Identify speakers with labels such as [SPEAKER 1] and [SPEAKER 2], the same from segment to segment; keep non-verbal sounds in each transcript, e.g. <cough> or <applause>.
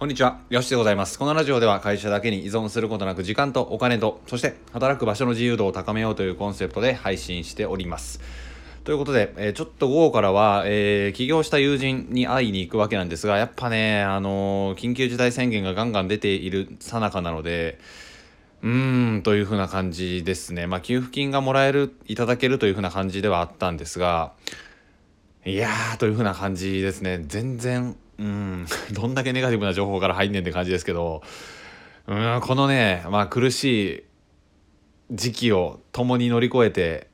[SPEAKER 1] こんにちは、よしでございます。このラジオでは会社だけに依存することなく時間とお金と、そして働く場所の自由度を高めようというコンセプトで配信しております。ということで、えーちょっと午後からは、えー起業した友人に会いに行くわけなんですが、やっぱね、あのー緊急事態宣言がガンガン出ている最中なので、うーん、というふうな感じですね。まあ、給付金がもらえる、いただけるというふうな感じではあったんですが、いやー、というふうな感じですね。全然、うん、<laughs> どんだけネガティブな情報から入んねんって感じですけど、うん、このね、まあ苦しい時期を共に乗り越えて、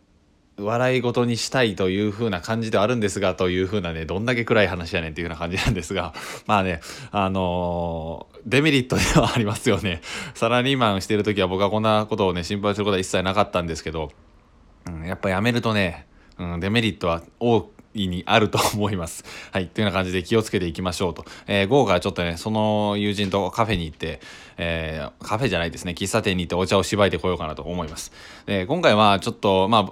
[SPEAKER 1] 笑い事にしたいという風な感じではあるんですが、という風なね、どんだけ暗い話やねんっていう風な感じなんですが、<laughs> まあね、あのーデメリットではありますよね。<laughs> サラリーマンしてる時は僕はこんなことをね、心配することは一切なかったんですけど、うん、やっぱやめるとね、うん、デメリットは大いにあると思います。<laughs> はい。というような感じで気をつけていきましょうと。えー、午後からちょっとね、その友人とカフェに行って、えーカフェじゃないですね、喫茶店に行ってお茶をしばいてこようかなと思います。で、今回はちょっと、まあ、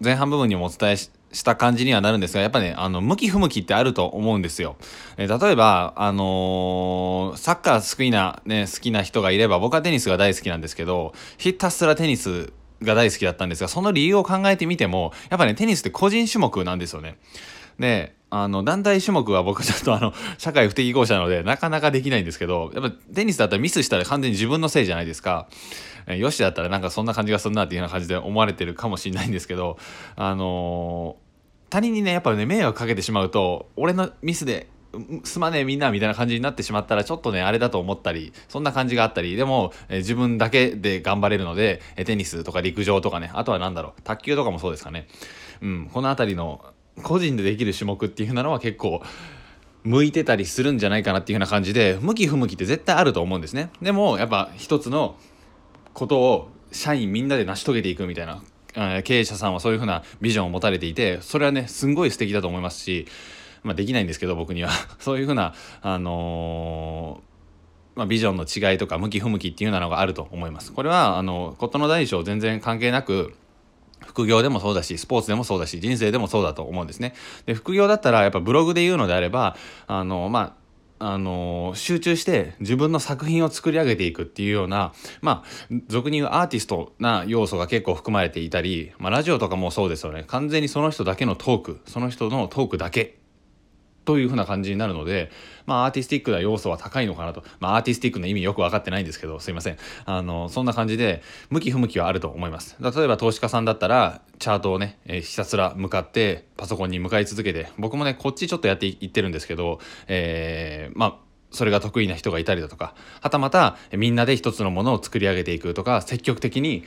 [SPEAKER 1] 前半部分にもお伝えしした感じにはなるんですが、やっぱね、あの、向き不向きってあると思うんですよ。えー例えば、あのーサッカー好きな、ね、好きな人がいれば、僕はテニスが大好きなんですけど、ひたすらテニスが大好きだったんですが、その理由を考えてみても、やっぱね、テニスって個人種目なんですよね。で、あの、団体種目は僕ちょっとあの、<laughs> 社会不適合者なので、なかなかできないんですけど、やっぱテニスだったらミスしたら完全に自分のせいじゃないですか。えよしだったらなんかそんな感じがするなっていうような感じで思われてるかもしれないんですけど、あのー他人にね、やっぱね、迷惑かけてしまうと、俺のミスで、すまねえみんなみたいな感じになってしまったらちょっとねあれだと思ったりそんな感じがあったり。でも、え自分だけで頑張れるので、テニスとか陸上とかね。あとは何だろう卓球とかもそうですかね。うんこの辺りの個人でできる種目っていうのは結構向いてたりするんじゃないかなっていうような感じで向き不向きって絶対あると思うんですね。でもやっぱ一つのことを社員みんなで成し遂げていくみたいな経営者さんはそういうふうなビジョンを持たれていてそれはねすんごい素敵だと思いますし、まあ、できないんですけど僕には <laughs> そういうふうな、あのーまあ、ビジョンの違いとか向き不向きっていうようなのがあると思います。これはあの事の大小全然関係なく副業でもそうだし、スポーツでもそうだし、人生でもそうだと思うんですね。で、副業だったらやっぱブログで言うのであれば、あの、まあ、あの集中して自分の作品を作り上げていくっていうような、まあ、俗に言うアーティストな要素が結構含まれていたり、まあ、ラジオとかもそうですよね。完全にその人だけのトーク、その人のトークだけというふうな感じになるので、まあ、アーティスティックな要素は高いのかなと。まあ、アーティスティックの意味よく分かってないんですけど、すいません。あの、そんな感じで、向き不向きはあると思います。例えば、投資家さんだったら、チャートをね、えーひたすら向かって、パソコンに向かい続けて、僕もね、こっちちょっとやっていってるんですけど、えーまあ、それが得意な人がいたりだとか、はたまた、みんなで一つのものを作り上げていくとか、積極的に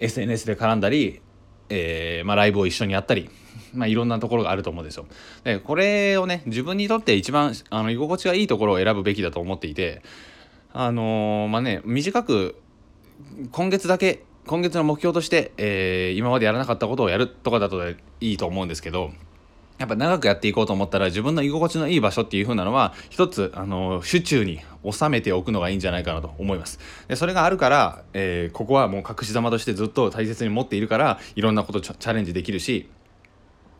[SPEAKER 1] SNS で絡んだり、えーまあ、ライブを一緒にやったり、<laughs> まあ、いろんなところがあると思うんですよ。でこれをね自分にとって一番あの居心地がいいところを選ぶべきだと思っていてあのーまあね短く今月だけ今月の目標として、えー今までやらなかったことをやるとかだといいと思うんですけどやっぱ長くやっていこうと思ったら自分の居心地のいい場所っていう風なのは一つあの手中に収めておくのがいいんじゃないかなと思います。でそれがあるから、えーここはもう隠し玉としてずっと大切に持っているからいろんなことチャレンジできるし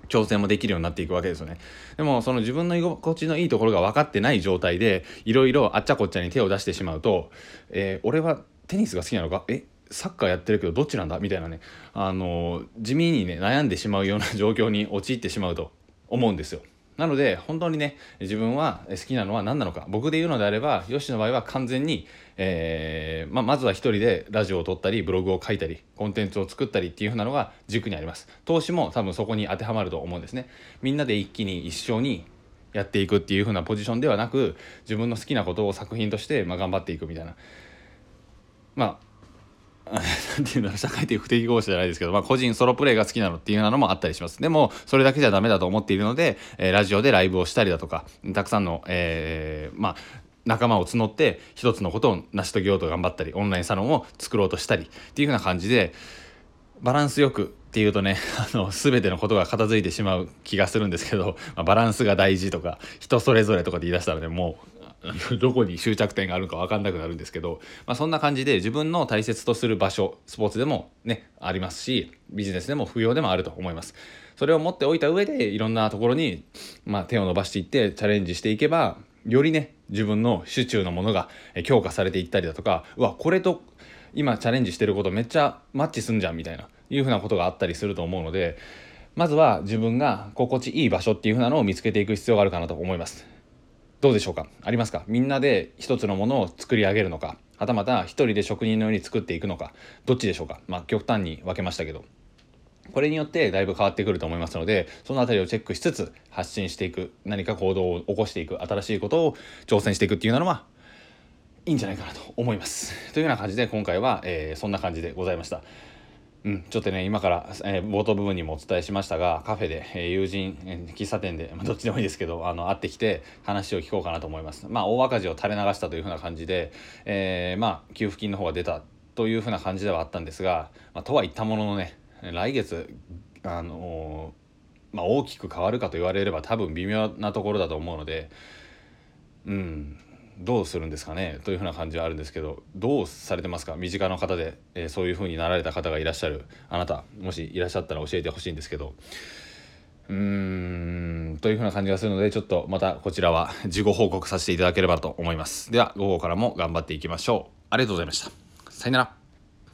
[SPEAKER 1] 挑戦もできるようになっていくわけですよね。でもその自分の居心地のいいところが分かってない状態でいろいろあっちゃこっちゃに手を出してしまうと、えー俺はテニスが好きなのか？えサッカーやってるけどどっちなんだ？みたいなね。あの地味にね悩んでしまうような状況に陥ってしまうと。思うんですよ。なので本当にね自分は好きなのは何なのか。僕で言うのであればヨシの場合は完全に、えーまあ、まずは一人でラジオを撮ったりブログを書いたりコンテンツを作ったりっていう風なのが軸にあります。投資も多分そこに当てはまると思うんですね。みんなで一気に一緒にやっていくっていう風なポジションではなく自分の好きなことを作品として、まあ、頑張っていくみたいな。まあなんていうの社会的不適合者じゃないですけど、まあ、個人ソロプレイが好きなのっていうようなのもあったりします。でもそれだけじゃダメだと思っているので、えーラジオでライブをしたりだとかたくさんの、えーまあ仲間を募って一つのことを成し遂げようと頑張ったりオンラインサロンを作ろうとしたりっていうふうな感じでバランスよくっていうとね <laughs> あの全てのことが片付いてしまう気がするんですけど、まあバランスが大事とか人それぞれとかで言い出したらねもう <laughs> どこに終着点があるか分かんなくなるんですけど、まあ、そんな感じで自分の大切とする場所スポーツでもねありますしビジネスでも副業でもあると思います。それを持っておいた上でいろんなところに、まあ、手を伸ばしていってチャレンジしていけばよりね自分の手中のものが強化されていったりだとかうわこれと今チャレンジしてることめっちゃマッチすんじゃんみたいないうふうなことがあったりすると思うのでまずは自分が心地いい場所っていうふうなのを見つけていく必要があるかなと思います。どうでしょうか？ありますか？みんなで一つのものを作り上げるのか？はたまた一人で職人のように作っていくのか？どっちでしょうか？まあ極端に分けましたけど。これによってだいぶ変わってくると思いますのでその辺りをチェックしつつ発信していく何か行動を起こしていく新しいことを挑戦していくっていうのはいいんじゃないかなと思います。というような感じで今回は、えー、そんな感じでございました。うん、ちょっとね今から、えー、冒頭部分にもお伝えしましたがカフェで、えー、友人、えー、喫茶店で、まあ、どっちでもいいですけどあの会ってきて話を聞こうかなと思います。まあ大赤字を垂れ流したというふうな感じで、え、まあ給付金の方が出たというふうな感じではあったんですが、まあ、とは言ったもののね来月あのまあ、大きく変わるかと言われれば多分微妙なところだと思うのでうんどうするんですかね？というふうな感じはあるんですけどどうされてますか？身近な方で、えー、そういうふうになられた方がいらっしゃる。あなたもしいらっしゃったら教えてほしいんですけど。うーんというふうな感じがするのでちょっとまたこちらは事後報告させていただければと思います。では午後からも頑張っていきましょう。ありがとうございました。さよなら。